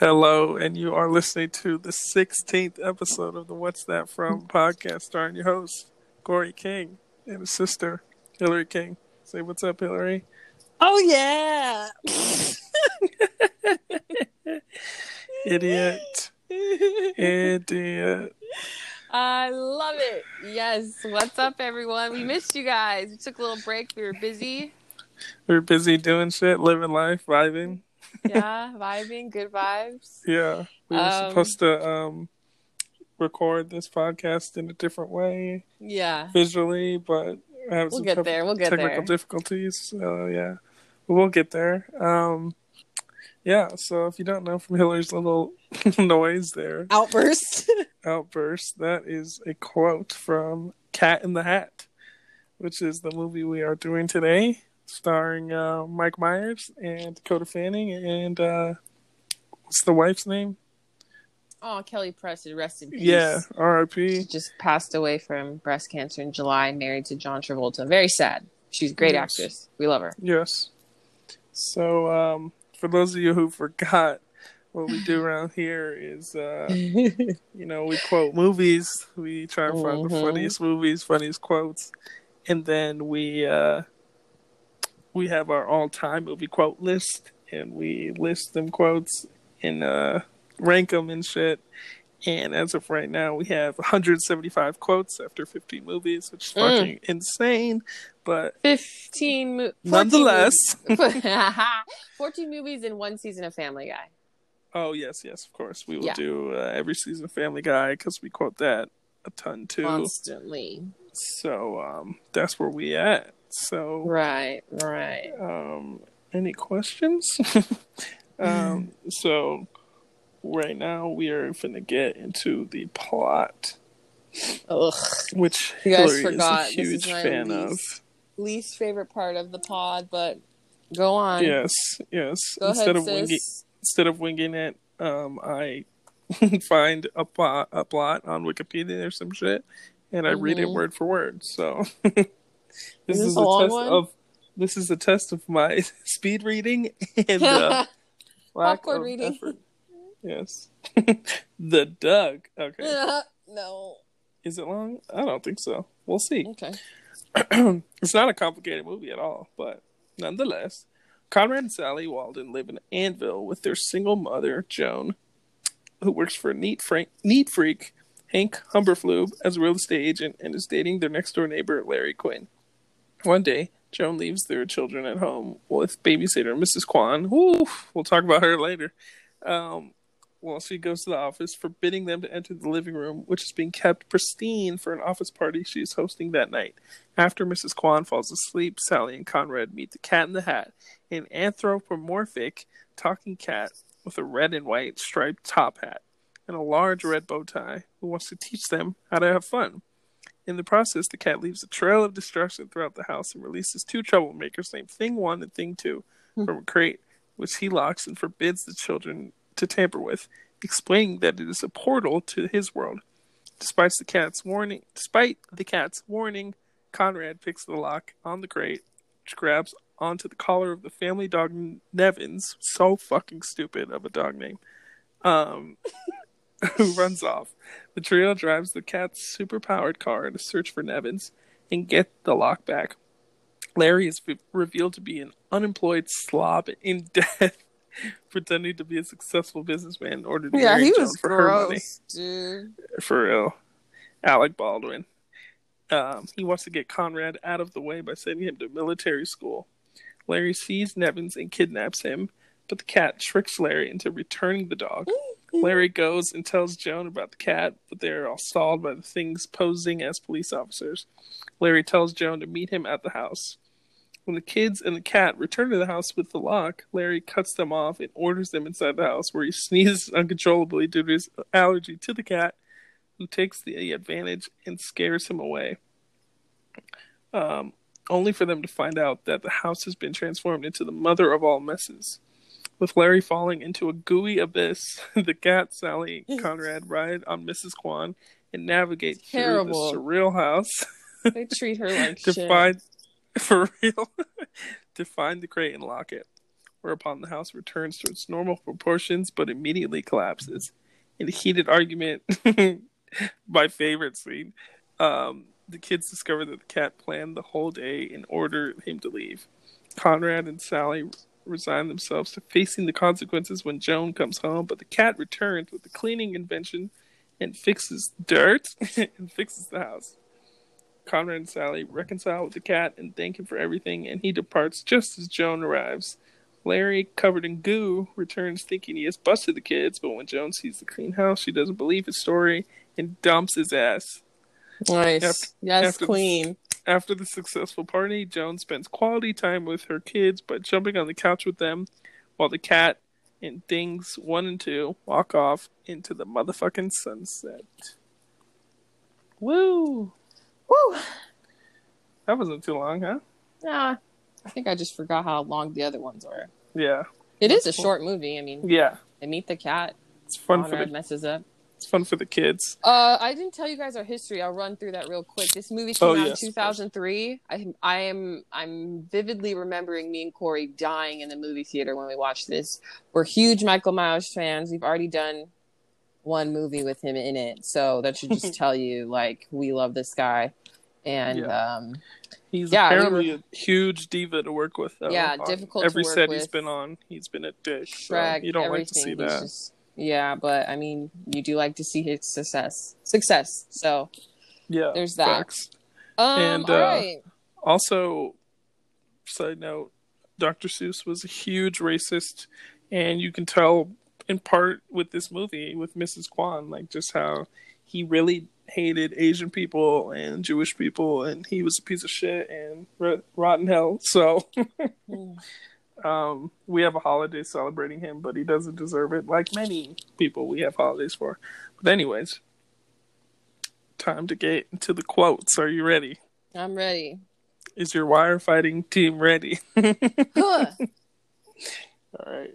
Hello, and you are listening to the 16th episode of the What's That From podcast, starring your host, Correy King, and his sister, Hilary King. Say what's up, Hilary. Oh yeah. Idiot. Idiot. I love it. Yes. What's up, everyone? We missed you guys. We took a little break. We were busy. We were busy doing shit, living life, vibing. Yeah, vibing, good vibes. Yeah. We were Um, supposed to um record this podcast in a different way Yeah. visually, but I have We'll some get there. We'll get technical there. difficulties. So yeah, but we'll get there. Um, yeah. So if you don't know from Hilary's little noise there, Outburst. outburst, that is a quote from Cat in the Hat, which is the movie we are doing today, starring uh, Mike Myers and Dakota Fanning and uh, what's the wife's name? oh, Kelly Preston, rest in peace. Yeah, R.I.P. She just passed away from breast cancer in July, married to John Travolta. Very sad. She's a great Yes. actress. We love her. Yes. So, um, for those of you who forgot, what we do around here is, uh, you know, we quote movies. We try and find the Mhm. funniest movies, funniest quotes, and then we uh, we have our all-time movie quote list, and we list them quotes and uh, rank them and shit. And as of right now, we have 175 quotes after 15 movies, which is Mm. fucking insane. But 15 mo- nonetheless, movies- 14 movies in one season of Family Guy. Oh yes, yes, of course. We will Yeah. do uh, every season of Family Guy because we quote that a ton too. Constantly. So um, that's where we at. So Right, right. um, any questions? um, so right now we are gonna get into the plot, Ugh. which You guys Hilary forgot, is this a is huge my fan of. least- Least favorite part of the pod, but go on. Yes, yes. Go instead ahead, of winging, instead of winging it, um, I find a plot, a plot on Wikipedia or some shit, and I read it Mhm. word for word. So this Is is, a a test one? of this is a test of my speed reading and uh, lack of reading. effort. Yes, the Doug. Okay, no. is it long? I don't think so. We'll see. Okay. it's not a complicated movie at all, but nonetheless, Conrad and Sally Walden live in Anville with their single mother, Joan, who works for neat, Frank, neat freak Hank Humberfloob as a real estate agent and is dating their next door neighbor, Larry Quinn. One day, Joan leaves their children at home with babysitter Mrs. Kwan. We'll talk about her later. Um, well, she goes to the office, forbidding them to enter the living room, which is being kept pristine for an office party she is hosting that night. After Mrs. Kwan falls asleep, Sally and Conrad meet the cat in the hat, an anthropomorphic talking cat with a red and white striped top hat and a large red bow tie who wants to teach them how to have fun. In the process, the cat leaves a trail of destruction throughout the house and releases two troublemakers named Thing 1 and Thing 2 from a crate, which he locks and forbids the children to tamper with, explaining that it is a portal to his world. Despite the cat's warning, despite the cat's warning, Conrad picks the lock on the crate, which grabs onto the collar of the family dog Nevins. So fucking stupid of a dog name. Um, who runs off. The trio drives the cat's super-powered car to search for Nevins and get the lock back. Larry is re- revealed to be an unemployed slob in debt, pretending to be a successful businessman in order to Yeah, marry he was for her money dude. for real. Alec Baldwin. Um, he wants to get Conrad out of the way by sending him to military school. Larry sees Nevins and kidnaps him, but the cat tricks Larry into returning the dog. Larry goes and tells Joan about the cat, but they are all stalled by the things posing as police officers. Larry tells Joan to meet him at the house. When the kids and the cat return to the house with the lock, Larry cuts them off and orders them inside the house, where he sneezes uncontrollably due to his allergy to the cat, who takes the advantage and scares him away. Um, only for them to find out that the house has been transformed into the mother of all messes. With Larry falling into a gooey abyss, the cat, Sally, Conrad ride on Mrs. Kwan and navigate Terrible. through the surreal house They treat her like to shit. find, for real, to find the crate and lock it. whereupon the house returns to its normal proportions but immediately collapses. In a heated argument, my favorite scene, um, the kids discover that the cat planned the whole day in order him to leave. Conrad and Sally resign themselves to facing the consequences when Joan comes home, but the cat returns with the cleaning invention and fixes dirt and fixes the house. Conrad and Sally reconcile with the cat and thank him for everything, and he departs just as Joan arrives. Larry, covered in goo, returns thinking he has busted the kids, but when Joan sees the clean house, she doesn't believe his story and dumps his ass. Nice. After- yes, after queen. After the successful party, Joan spends quality time with her kids by jumping on the couch with them, while the cat and Things 1 and 2 walk off into the motherfucking sunset. Woo! Woo. That wasn't too long, huh? Yeah. I think I just forgot how long the other ones were. Yeah. It is a cool. short movie. I mean, Yeah. they meet the cat. It's fun for Conrad the messes up. It's fun for the kids. Uh, I didn't tell you guys our history. I'll run through that real quick. This movie came Oh, out yes, in 2003. I, I am I'm vividly remembering me and Correy dying in the movie theater when we watched this. We're huge Michael Myers fans. We've already done one movie with him in it, so that should just tell you like we love this guy. And Yeah. um, He's Yeah, we apparently a huge diva to work with though. Yeah, On difficult to Every set he's been on, he's been a dick. so you don't like to see that. just- yeah, but I mean, you do like to see his success. Success. So Yeah. there's that. facts. um, And, all uh, right. Also, side note, Dr. Seuss was a huge racist, and you can tell in part with this movie with Mrs. Kwan, like just how he really hated Asian people and Jewish people, and he was a piece of shit and rot- rotten hell. So, um, we have a holiday celebrating him, but he doesn't deserve it. Like many people, we have holidays for. But anyways, time to get into the quotes. Are you ready? I'm ready. Is your wire fighting team ready? Huh. All right.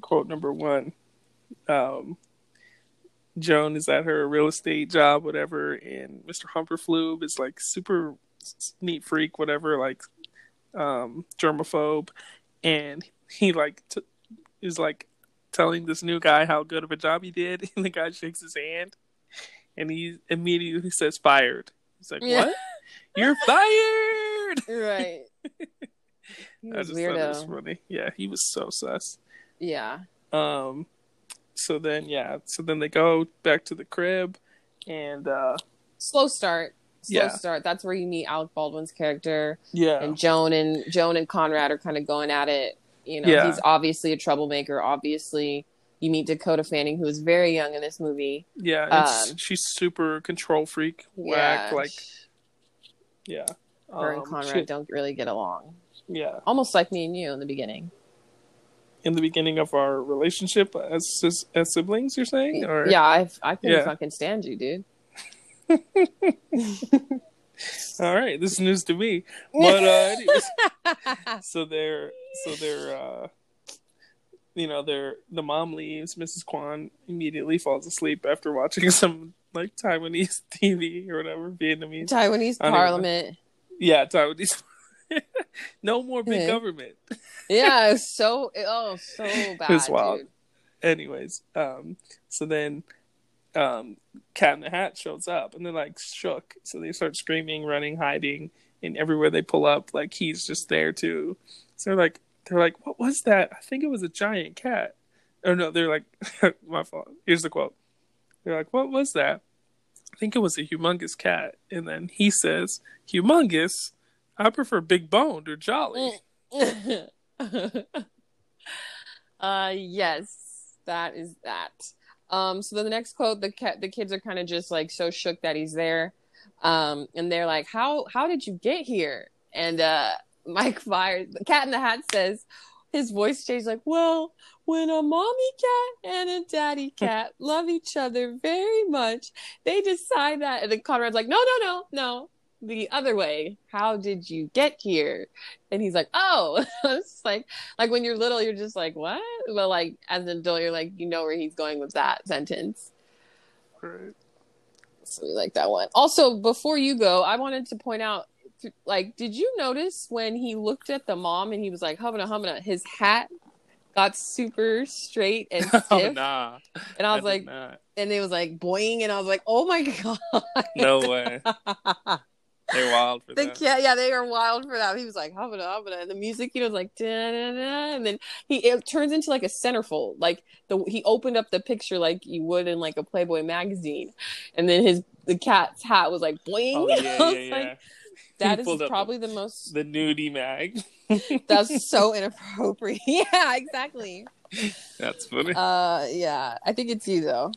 Quote number one. Um, Joan is at her real estate job, whatever, and Mr. Humperflube is like super neat freak, whatever, like um, germaphobe, and he like t- is like telling this new guy how good of a job he did, and the guy shakes his hand, and he immediately says fired. He's like, Yeah. "What? You're fired!" right. I just thought it was funny. Yeah, he was so sus. Yeah. Um, so then yeah, so then they go back to the crib, and uh, Slow start. Slow Yeah. start. That's where you meet Alec Baldwin's character, yeah, and Joan and Joan and Conrad are kind of going at it. You know, Yeah. he's obviously a troublemaker. Obviously, you meet Dakota Fanning, who is very young in this movie. yeah, it's, um, she's super control freak, whack, yeah, like yeah. her and Um, Conrad she- don't really get along. yeah, Almost like me and you in the beginning. in the beginning of our relationship as as, as siblings, you're saying, or Yeah, I I couldn't Yeah. fucking stand you, dude. All right, this is news to me. But uh, anyways, so they're so they're uh you know they're the mom leaves mrs kwan immediately falls asleep after watching some like taiwanese tv or whatever vietnamese Taiwanese parliament. yeah taiwanese no more big government Yeah, it was so oh so bad. was wild. dude. anyways um so then um cat in the hat shows up and they're like shook. So they start screaming running hiding and everywhere they pull up like he's just there too. So they're like they're like what was that? I think it was a giant cat. Oh no they're like my fault. Here's the quote. They're like what was that? I think it was a humongous cat. And then he says humongous? I prefer big boned or jolly. Uh yes, that is that. Um so then the next quote the cat the kids are kind of just like so shook that he's there. Um and they're like how how did you get here? And uh Mike Myers the cat in the hat says his voice changed like, "Well, when a mommy cat and a daddy cat love each other very much, they decide that." And then Conrad's like, "No, no, no, no, the other way. How did you get here?" And he's like, "Oh," it's like like when you're little, you're just like, "What?" But like as an adult, you're like, you know where he's going with that sentence. right. So we like that one. Also, before you go, I wanted to point out, like, did you notice when he looked at the mom and he was like, "Hubbana, hubbana," his hat got super straight and stiff. oh nah. and I was did like, and it was like boing, and I was like, oh my god. no way. They're wild for The that. cat, yeah, they were wild for that. He was like, habana, habana, and the music, you know, was like, da, da, da, and then he it turns into like a centerfold. Like the he opened up the picture like you would in like a Playboy magazine, and then his the cat's hat was like bling. Oh yeah, yeah, yeah. like, that is pulled up probably the most. the nudie mag. That's so inappropriate. yeah, exactly. That's funny. Uh, yeah, I think it's you though.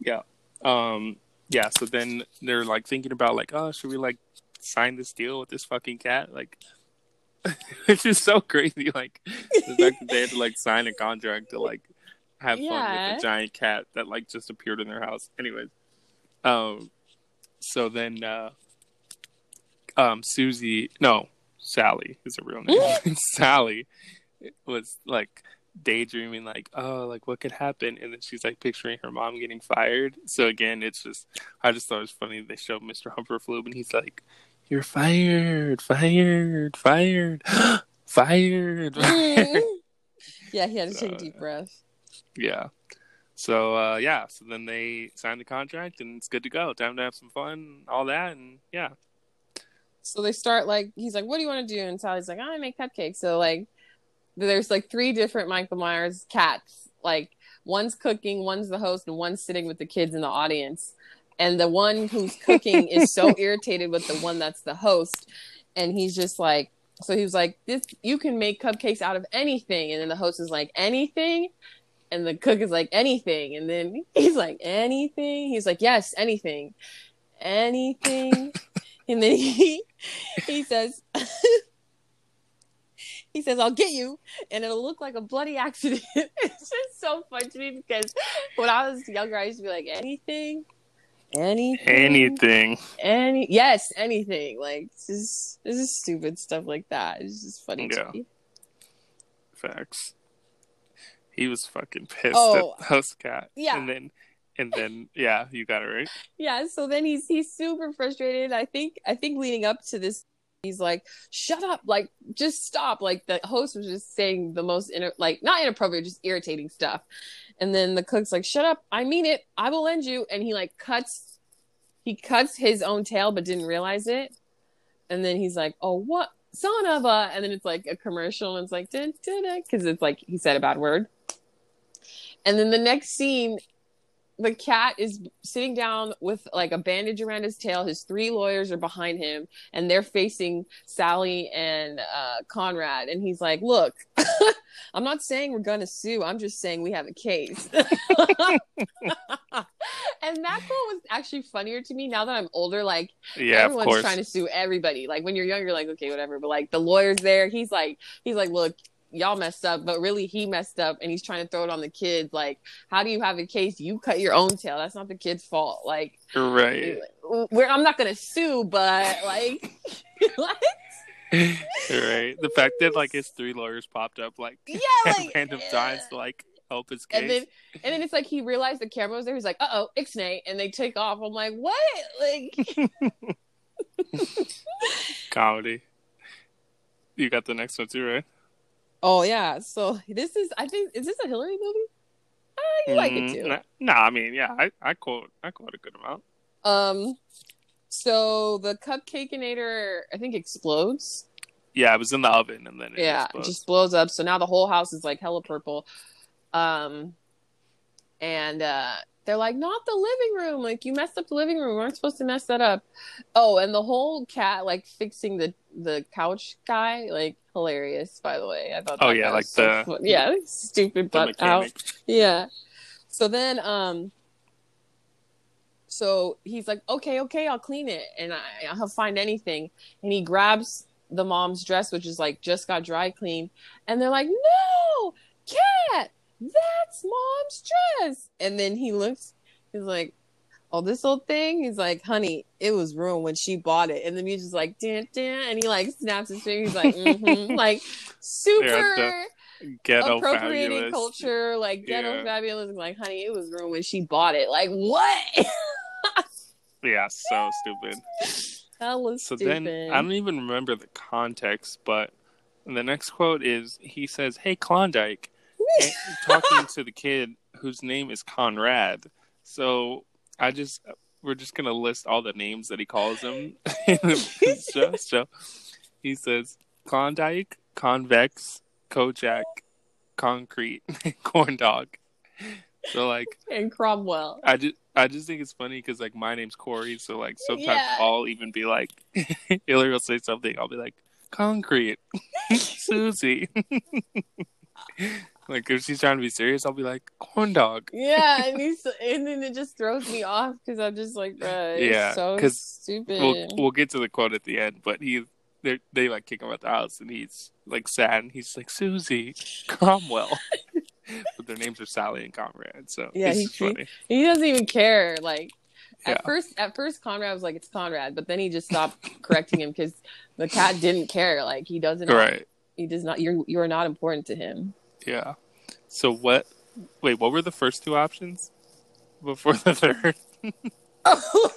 yeah. Um. Yeah. So then they're like thinking about like, oh, should we like sign this deal with this fucking cat? Like, it's just so crazy. Like the fact that they had to like sign a contract to like have fun with a giant cat that like just appeared in their house. Anyways, um. So then, uh, um, Susie, no, Sally is a real name. Sally was like daydreaming like oh like what could happen and then she's like picturing her mom getting fired so again it's just i just thought it was funny they showed mr humperflube and he's like you're fired fired fired fired, fired. yeah, he had to take a deep breath. yeah so uh yeah so then they signed the contract and it's good to go time to have some fun all that and yeah So they start like he's like, "What do you want to do?" And Sally's like, "I make cupcakes." So like, there's like three different Michael Myers cats. Like one's cooking, one's the host, and one's sitting with the kids in the audience. And the one who's cooking is so irritated with the one that's the host, and he's just like, so he was like, "This you can make cupcakes out of anything," and then the host is like, "Anything." And the cook is like anything, and then he's like anything. He's like yes, anything, anything. and then he he says he says i'll get you and it'll look like a bloody accident it's just so fun to me because when i was younger i used to be like anything anything. Anything. Any yes anything. Like just this is stupid stuff like that. It's just funny Yeah. to me. Facts. He was fucking pissed Oh. at the host cat Yeah. and then and then yeah you got it right. Yeah so then he's he's super frustrated. I think i think leading up to this he's like shut up. Like just stop. Like the host was just saying the most inter- like not inappropriate just irritating stuff and then the cook's like shut up. I mean it. I will end you. And he like cuts he cuts his own tail but didn't realize it. And then he's like oh what? Son of a and then it's like a commercial and it's like because it's like he said a bad word. And then the next scene the cat is sitting down with like a bandage around his tail. His three lawyers are behind him, and they're facing Sally and uh, Conrad. And he's like, "Look, I'm not saying we're gonna sue. I'm just saying we have a case." and that quote was actually funnier to me now that I'm older. Like yeah everyone's trying to sue everybody. Like when you're younger, like okay, whatever. But like the lawyer's there. He's like, he's like, look. Y'all messed up, but really he messed up, and he's trying to throw it on the kids. Like, how do you have a case? You cut your own tail. That's not the kid's fault. Like, right we're, I'm not gonna sue, but like, what? right the fact that like his three lawyers popped up like Yeah, like, random times to like help his case and then and then it's like he realized the camera was there. He's like, "Uh oh, Ixnay," and they take off. I'm like, "What?" Like, comedy you got the next one too right oh yeah. So this is, I think, is this a Hilary movie? Uh, you like it Mm, too. No, nah, I mean, yeah, I, I quote, I quote a good amount. Um, so the cupcakeinator, I think, explodes. Yeah, it was in the oven, and then it yeah, it just blows up. So now the whole house is like hella purple. Um, and uh, they're like, not the living room. Like you messed up the living room. We weren't supposed to mess that up. Oh, and the whole cat like fixing the the couch guy, like hilarious. By the way, I thought. Oh, yeah, like so the- fun- yeah, stupid the butt out. Yeah. So then, um, so he's like, okay, okay, I'll clean it and I, I'll find anything. And he grabs the mom's dress, which is like just got dry cleaned. And they're like, no, cat, that's mom's dress. And then he looks, he's like, oh, this old thing? He's like, honey, it was ruined when she bought it. And the music's like, dun, dun, and he like snaps his finger. He's like, mm-hmm. like super Ghetto appropriating fabulous. culture, like ghetto Yeah. fabulous. Like, honey, it was ruined when she bought it. Like, what? Yeah, so stupid. that was So stupid. then I don't even remember the context, but the next quote is he says, "Hey Klondike, talking to the kid whose name is Conrad. So I just we're just gonna list all the names that he calls him show. So he says Klondike, Convex, Kojak, Concrete, Corn Dog. So like and Cromwell. I just I just think it's funny because like my name's Correy, so like sometimes Yeah. I'll even be like, Hilary will say something, I'll be like, concrete, Susie. Like if she's trying to be serious, I'll be like, corn dog. Yeah, and he's and then it just throws me off because I'm just like, it's Yeah, so stupid. We'll we'll get to the quote at the end, but he they they like kick him out the house, and he's like sad, and he's like Susie Cromwell. but their names are Sally and Conrad, so Yeah, he funny. he doesn't even care. Like at Yeah. first, at first Conrad was like, "It's Conrad," but then he just stopped correcting him because the cat didn't care. Like he doesn't. Right. He does not. You're you are not important to him. Yeah. So what? Wait, what were the first two options before the third?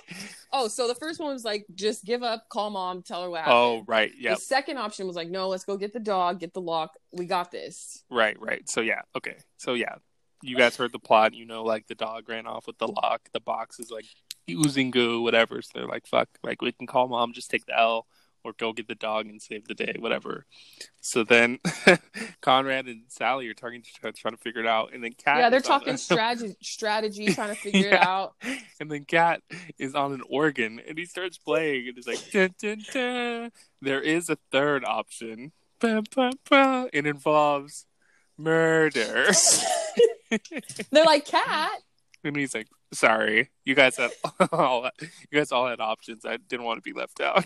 oh, so the first one was like, just give up, call mom, tell her what oh, happened. Oh, right. Yeah. The second option was like, no, let's go get the dog, get the lock. We got this. Right. Right. So yeah. Okay. So yeah, you guys heard the plot. You know, like the dog ran off with the lock. The box is like oozing goo, whatever. So they're like, "Fuck!" Like we can call mom, just take the L, or go get the dog and save the day, whatever. So then Conrad and Sally are talking, trying to figure it out, and then Cat. yeah, they're talking strategy, strategy, trying to figure it out. and then Cat is on an organ and he starts playing and he's like dun, dun, dun. there is a third option. Ba, ba, ba. It involves murder. They're like, cat. and he's like, sorry, you guys had all you guys all had options. I didn't want to be left out.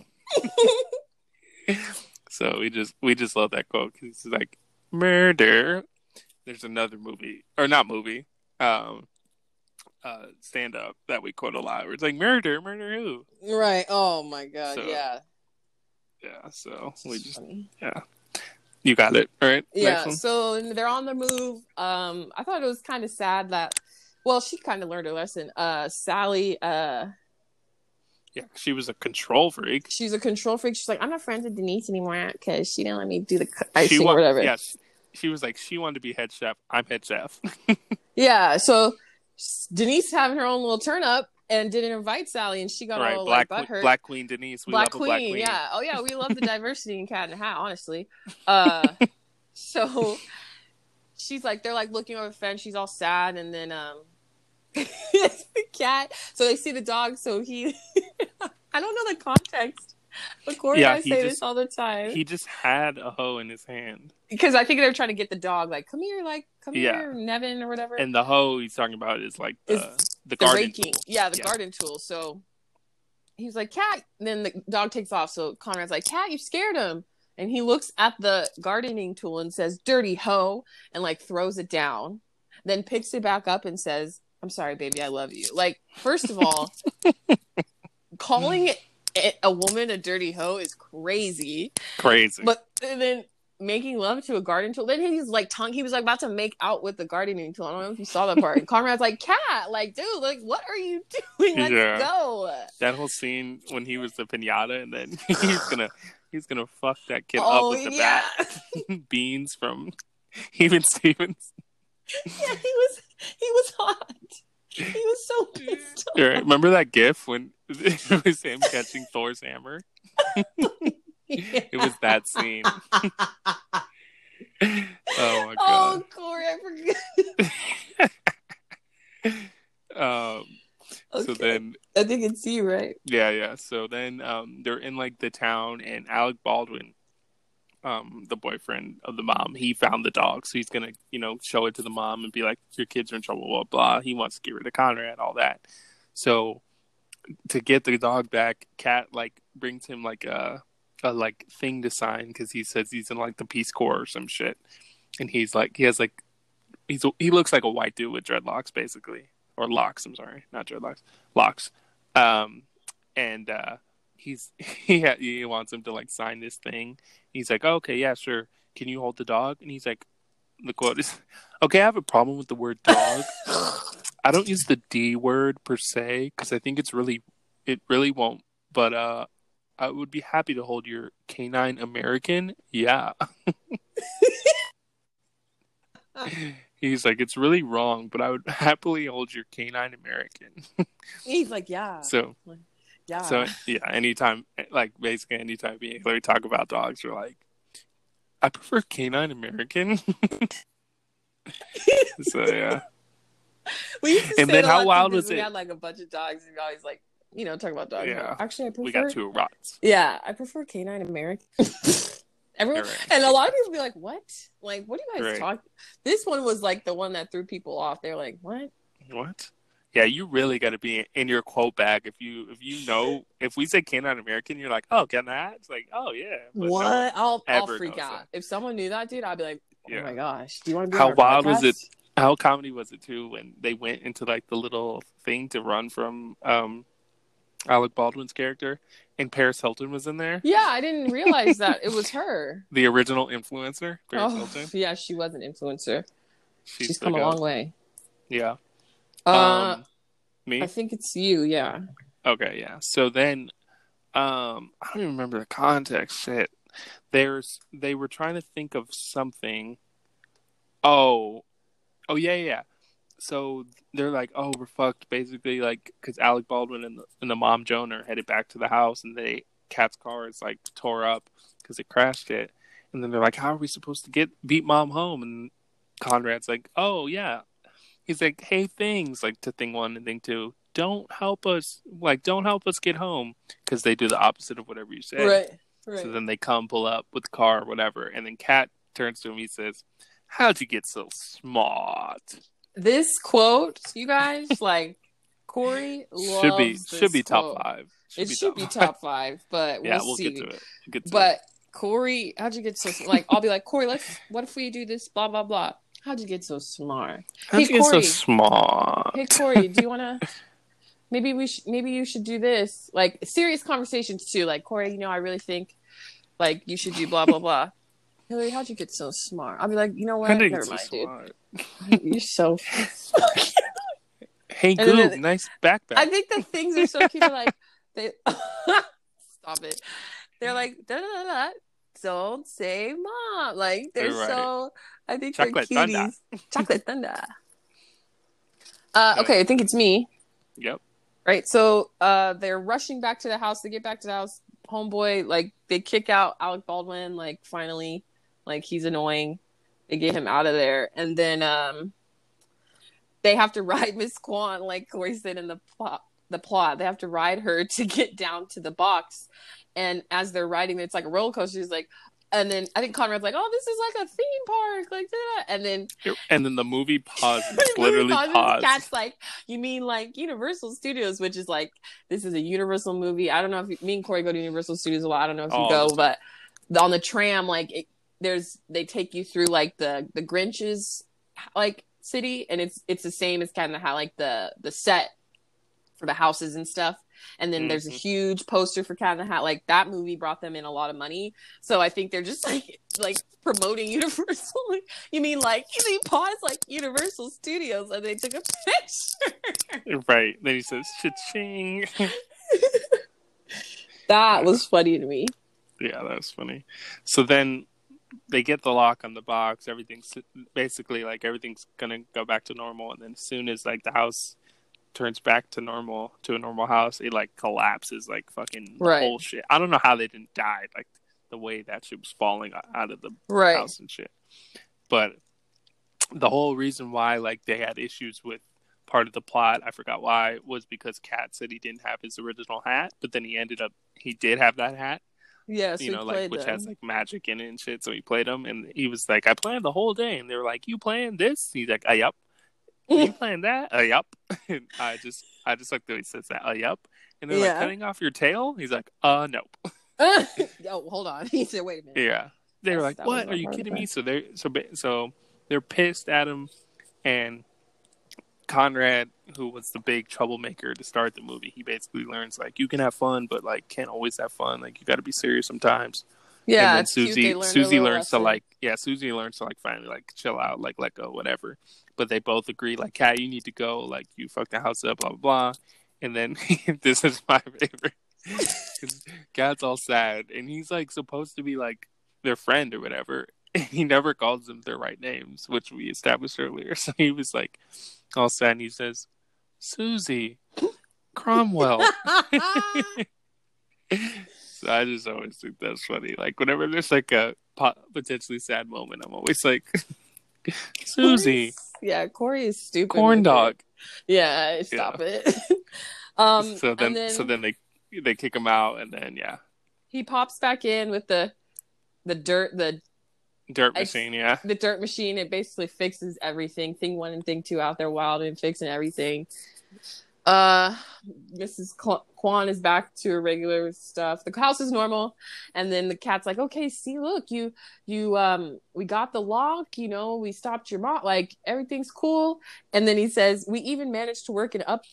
so we just we just love that quote because it's like murder. There's another movie or not movie, um, uh, stand up that we quote a lot. Where it's like murder, murder who? Right. Oh my god. So, yeah. Yeah, so we just Funny. you got it all right. Yeah. So they're on the move. Um, I thought it was kind of sad that. Well, she kind of learned a lesson. Uh, Sally. Uh, yeah, she was a control freak. she's a control freak. She's like, I'm not friends with Denise anymore because she didn't let me do the icing she or wa- whatever. Yeah, she, was like she wanted to be head chef. I'm head chef. Yeah, so Denise having her own little turn up and didn't invite Sally, and she got right, all Black like butthurt. Black Queen Denise. We Black love Queen, Black Queen. yeah. Oh yeah, we love the diversity in Cat in a Hat, honestly. Uh, so she's like, they're like looking over the fence. She's all sad, and then um, the cat. So they see the dog. So he, I don't know the context, but Correy Yeah, and I say just- this all the time He just had a hoe in his hand, because I think they're trying to get the dog. Like, come here, like, come Yeah. here, Nevin or whatever. and the hoe he's talking about is like the Is the the garden raking. tool. Yeah, the Yeah. garden tool. So he's like, Cat. And then the dog takes off. So Conrad's like, Cat, you scared him. And he looks at the gardening tool and says, Dirty hoe, and like throws it down. Then picks it back up and says, I'm sorry, baby, I love you. Like, first of all, calling a- a woman a dirty hoe is crazy. Crazy. But and then making love to a garden tool. Then he's like tongue. He was like about to make out with the gardening tool. I don't know if you saw that part. And Conrad's like, "Cat, like, dude, like, what are you doing? Let's Yeah. go." that whole scene when he was the pinata, and then he's gonna he's gonna fuck that kid oh up with the yeah, bat beans from even Stevens. yeah. He was he was hot. He was so pissed. Right, remember that GIF when it was him catching Thor's hammer? It was that scene. Oh my god. Oh. Correy, I forgot. Um, So then, I think it's you, right? yeah, yeah. So then, um, they're in like the town, and Alec Baldwin, um, the boyfriend of the mom, he found the dog, so he's gonna, you know, show it to the mom and be like, "Your kids are in trouble." Blah blah. He wants to get rid of Conrad, all that. So to get the dog back, Cat like brings him like a a like thing to sign because he says he's in like the Peace Corps or some shit, and he's like he has like he's he looks like a white dude with dreadlocks basically or locks. I'm sorry, not dreadlocks, locks. Um, and uh, he's he ha- he wants him to like sign this thing. He's like, oh, okay, yeah, sure. Can you hold the dog? And he's like, the quote is, okay, I have a problem with the word dog. I don't use the D word per se because I think it's really, it really won't. But uh, I would be happy to hold your canine American. Yeah. He's like, it's really wrong, but I would happily hold your canine American. He's like, yeah, so, yeah. so yeah, anytime, eh, like basically anytime me and Hilary talk about dogs, we're like, I prefer canine American. so yeah, we used to and then how wild was we it? had like a bunch of dogs, and we always like, you know, talk about dogs. Yeah. Actually, I prefer. we got two rots. Yeah, I prefer canine American. Everyone Right. and a lot of people be like, "What? Like, what do you guys Right. talking?" This one was like the one that threw people off. They're like, "What?" What? Yeah, you really got to be in your quote bag if you if you know if we say canine American, you're like, oh, can I? It's like, oh yeah. But no. what? I'll I'll ever freak out that. if someone knew that, dude. I'd be like, "Oh Yeah. my gosh, do you want to be How wild was it? How comedy was it too when they went into like the little thing to run from um Alec Baldwin's character and Paris Hilton was in there, Yeah, I didn't realize that it was her. the original influencer, Paris Oh, Hilton. yeah, she was an influencer. She's, She's come a long way. Yeah. Uh, um, me. I think it's you. Yeah. Okay, yeah. So then, um, I don't even remember the context. Shit, there's they were trying to think of something. Oh, oh yeah, yeah. So they're like, oh, we're fucked, basically, like because Alec Baldwin and the, and the mom Joan are headed back to the house, and they Cat's car is like tore up because it crashed it, and then they're like, how are we supposed to get beat mom home? And Conrad's like, oh yeah, he's like, hey, things like to thing one and thing two, don't help us, like, don't help us get home because they do the opposite of whatever you say. Right. Right. So then they come, pull up with the car or whatever, and then Cat turns to him. He says, "How'd you get so smart?" this quote, you guys, like Correy should be should be top quote. five. it should be top five, but we'll yeah, we'll see. get to it. We'll get to But Correy, how'd you get so like? I'll be like Correy. Let's. What if we do this? Blah blah blah. How'd you get so smart? How'd Hey, you get so smart? Hey Correy, do you want to? Maybe we should. Maybe you should do this. Like serious conversations too. Like Correy, you know, I really think, like you should do blah blah blah. Hilary, how'd you get so smart? I'll be like, you know what? How'd you get Never mind, smart? dude. You're so. Hey, then- nice backpack. I think the things are so cute. Like, they stop it. They're like, da, da, da, da, don't say mom. Like they're Right. so. I think Chocolate they're thunder. cuties. Chocolate thunder. Uh, okay, I think it's me. yep. Right. So uh, they're rushing back to the house. They get back to the house. Homeboy, like they kick out Alec Baldwin. Like finally, like he's annoying. They get him out of there, and then um, they have to ride Miss Kwan, like Correy said in the plot. The plot. They have to ride her to get down to the box, and as they're riding, it's like a roller coaster. He's like, and then I think Conrad's like, "Oh, this is like a theme park, like that." And then And then the movie paused. the movie literally pauses, paused. Cat's like, you mean like Universal Studios, which is like this is a Universal movie. I don't know if you, me and Correy go to Universal Studios a lot. I don't know if you All go, but on the tram, like it, there's they take you through like the the Grinch's like city, and it's it's the same as kind of how like the the set for the houses and stuff. And then there's a Mhm. huge poster for Cat in the Hat. Like that movie brought them in a lot of money. So I think they're just like like promoting Universal. you mean like they paused like Universal Studios and they took a picture? Right. Then he says, "Cha-ching." that was funny to me. Yeah, that was funny. So then they get the lock on the box. Everything's basically like everything's gonna go back to normal. And then as soon as like the house turns back to normal to a normal house, it like collapses like fucking the Right. whole shit. I don't know how they didn't die like the way that shit was falling out of the Right. house and shit. But the whole reason why like they had issues with part of the plot, I forgot why, was because Cat said he didn't have his original hat, but then he ended up he did have that hat Yeah, so you he know, like which them. has like magic in it and shit. So he played them, and he was like, "I planned the whole day," and they were like, "You planned this?" He's like, "Uh, yup." You playing that? Uh, yup. and I just, I just like the way he says that. Uh, yup. And they're Yeah. like cutting off your tail. He's like, "Uh, nope." oh, hold on. He said, "Wait a minute." Yeah. They were That's- like, "What? Are you kidding me?" So they're so so they're pissed at him, and Conrad, who was the big troublemaker to start the movie, he basically learns like you can have fun, but like can't always have fun. Like you got to be serious sometimes. Yeah, and then it's cute. They Susie Susie learns to like yeah Susie learns to like finally like chill out like let go whatever but they both agree like Cat you need to go like you fucked the house up blah blah blah and then this is my favorite Cat's all sad and he's like supposed to be like their friend or whatever and he never calls them their right names, which we established earlier. So he was like, all sad, and he says, Susie, Cromwell. so I just always think that's funny. Like whenever there's like a potentially sad moment, I'm always like, Susie. Yeah, Correy is stupid. Corn dog. it. Yeah, stop it. um, so then, and then so then they they kick him out, and then yeah, he pops back in with the the dirt the dirt I- machine. Yeah, the dirt machine. It basically fixes everything. Thing one and thing two out there wild and fixing everything. Uh, Mrs. Kwan is back to her regular stuff. The house is normal, and then the cat's like, "Okay, see, look, you, you, um, we got the lock. You know, we stopped your mom. Like everything's cool." And then he says, "We even managed to work it up."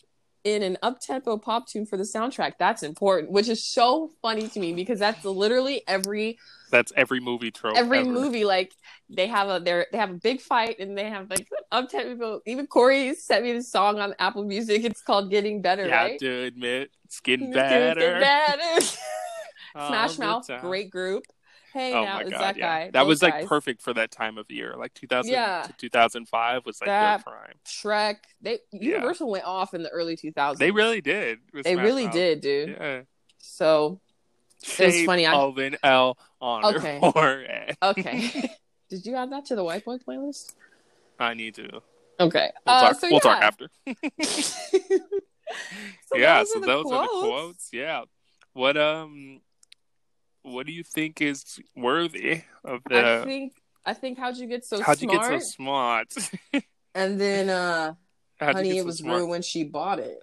In an uptempo pop tune for the soundtrack. That's important, which is so funny to me because that's literally every that's every movie trope. every ever. movie like they have a they they have a big fight and they have like up tempo even corey sent me this song on apple music it's called getting better Yeah, right to admit, it's getting Getting better. better. smash mouth great group hey Oh now my it's god, that yeah. guy That those was like guys. perfect for that time of year, like 2000 Yeah. to 2005 was like That- their prime. shrek they universal went off in the early 2000s They really did. they Smash really Mouth. did dude Yeah. so Shape funny, I- an L on Okay. her okay did you add that to the white boy playlist I need to. okay We'll, uh, talk, so we'll yeah. talk after. So yeah, those so those are the quotes. quotes. Yeah. What um what do you think is worthy of the? I think I think how'd you get so smart. how'd smart? you get so smart? and then uh How'd honey it so was smart? ruined when she bought it.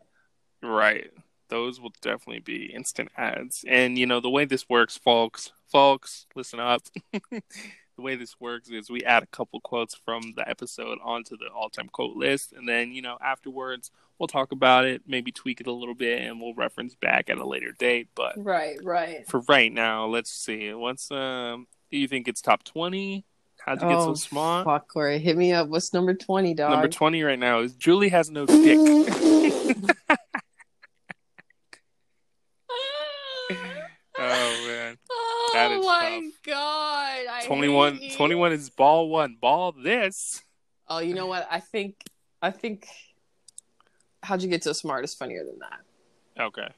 Right. Those will definitely be instant ads. And you know, the way this works, folks, folks, listen up. the way this works is we add a couple quotes from the episode onto the all-time quote list and then, you know, afterwards we'll talk about it, maybe tweak it a little bit and we'll reference back at a later date, but Right, right. for right now, let's see. What's um do you think it's top 20? How'd you get so smart? Oh, Fuck Correy, hit me up. What's number twenty, dog? Number 20 right now is Julie has no dick. oh man. oh my tough. god. I 21 21 is ball one. Ball this. Oh, you know what? I think I think how'd you get so smart is funnier than that. Okay.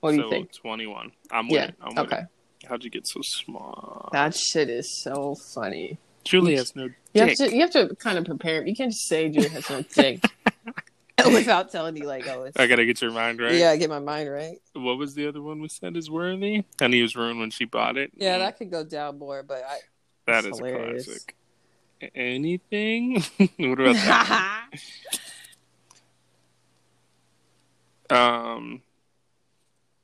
What do so you think? 21. I'm with Yeah. it. I'm with Okay. it. How'd you get so smart? That shit is so funny. Julie has no You have to you have to kind of prepare. You can't just say Julie has no dick without telling you like, oh, it's I gotta get your mind right. yeah, I get my mind right. What was the other one we said is worthy? And he was ruined when she bought it. Yeah, Mm, that could go down more, but I that's hilarious. a classic. Anything? what about that? Um,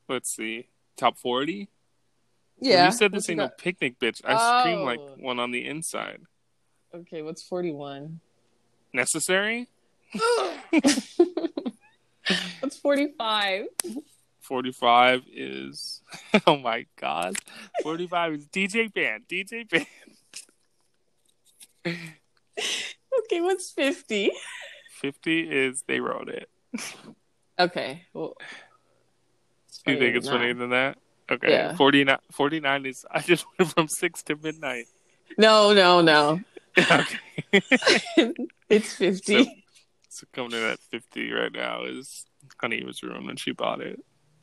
let's see. Top 40? yeah. You said this ain't no picnic, bitch. I scream like Oh. one on the inside. Okay, what's forty one? Necessary? what's forty five? 45 is. Oh my god. 45 is DJ Band. DJ Band. Okay, what's fifty? 50 is They Wrote It. Okay, well, Do you think it's funnier than that? Okay. Yeah. 49, 49 is I just went from 6 to midnight. No, no, no. okay. it's fifty. So coming in at 50 right now is Honey was ruined when she bought it.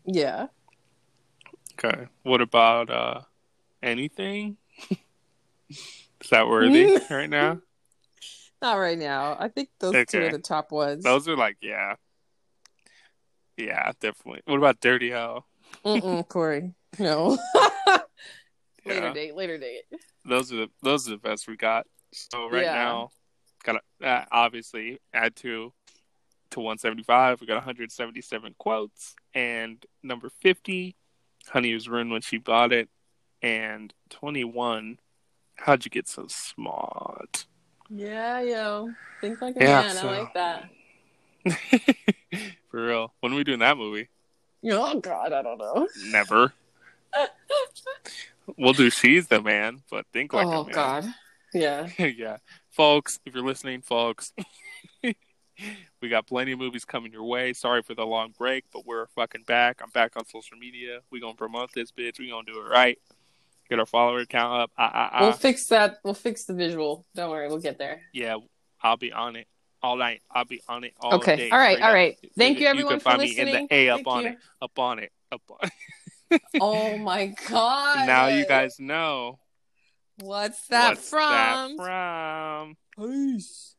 yeah. Okay. What about uh anything? is that worthy right now? Not right now. I think those two are the top ones. Those are like, yeah. Yeah, definitely. What about Dirty Hell? Mm-mm, Correy. No. later Yeah. date. Later date. Those are the those are the best we got. So right Yeah. now, got to uh, obviously add to to 175. We got 177 quotes, and number 50, Honey was ruined when she bought it, and 21. How'd you get so smart? Yeah, yo. Think like a Yeah, man. so- I like that. For real. When are we doing that movie? Oh God, I don't know. Never. we'll do She's the Man, but think like oh a man. God. Yeah. yeah. Folks, if you're listening, folks, we got plenty of movies coming your way. Sorry for the long break, but we're fucking back. I'm back on social media. we going to promote this bitch. we going to do it right. Get our follower count up. Ah, ah, ah. We'll fix that. We'll fix the visual. Don't worry, we'll get there. yeah, I'll be on it all night. I'll be on it all Okay. day. All right. straight all up. right. Thank you, everyone, can for find listening. me in the A up Thank on you. it, up on it, up on. It. oh my god. now you guys know What's that what's from? that from. Peace.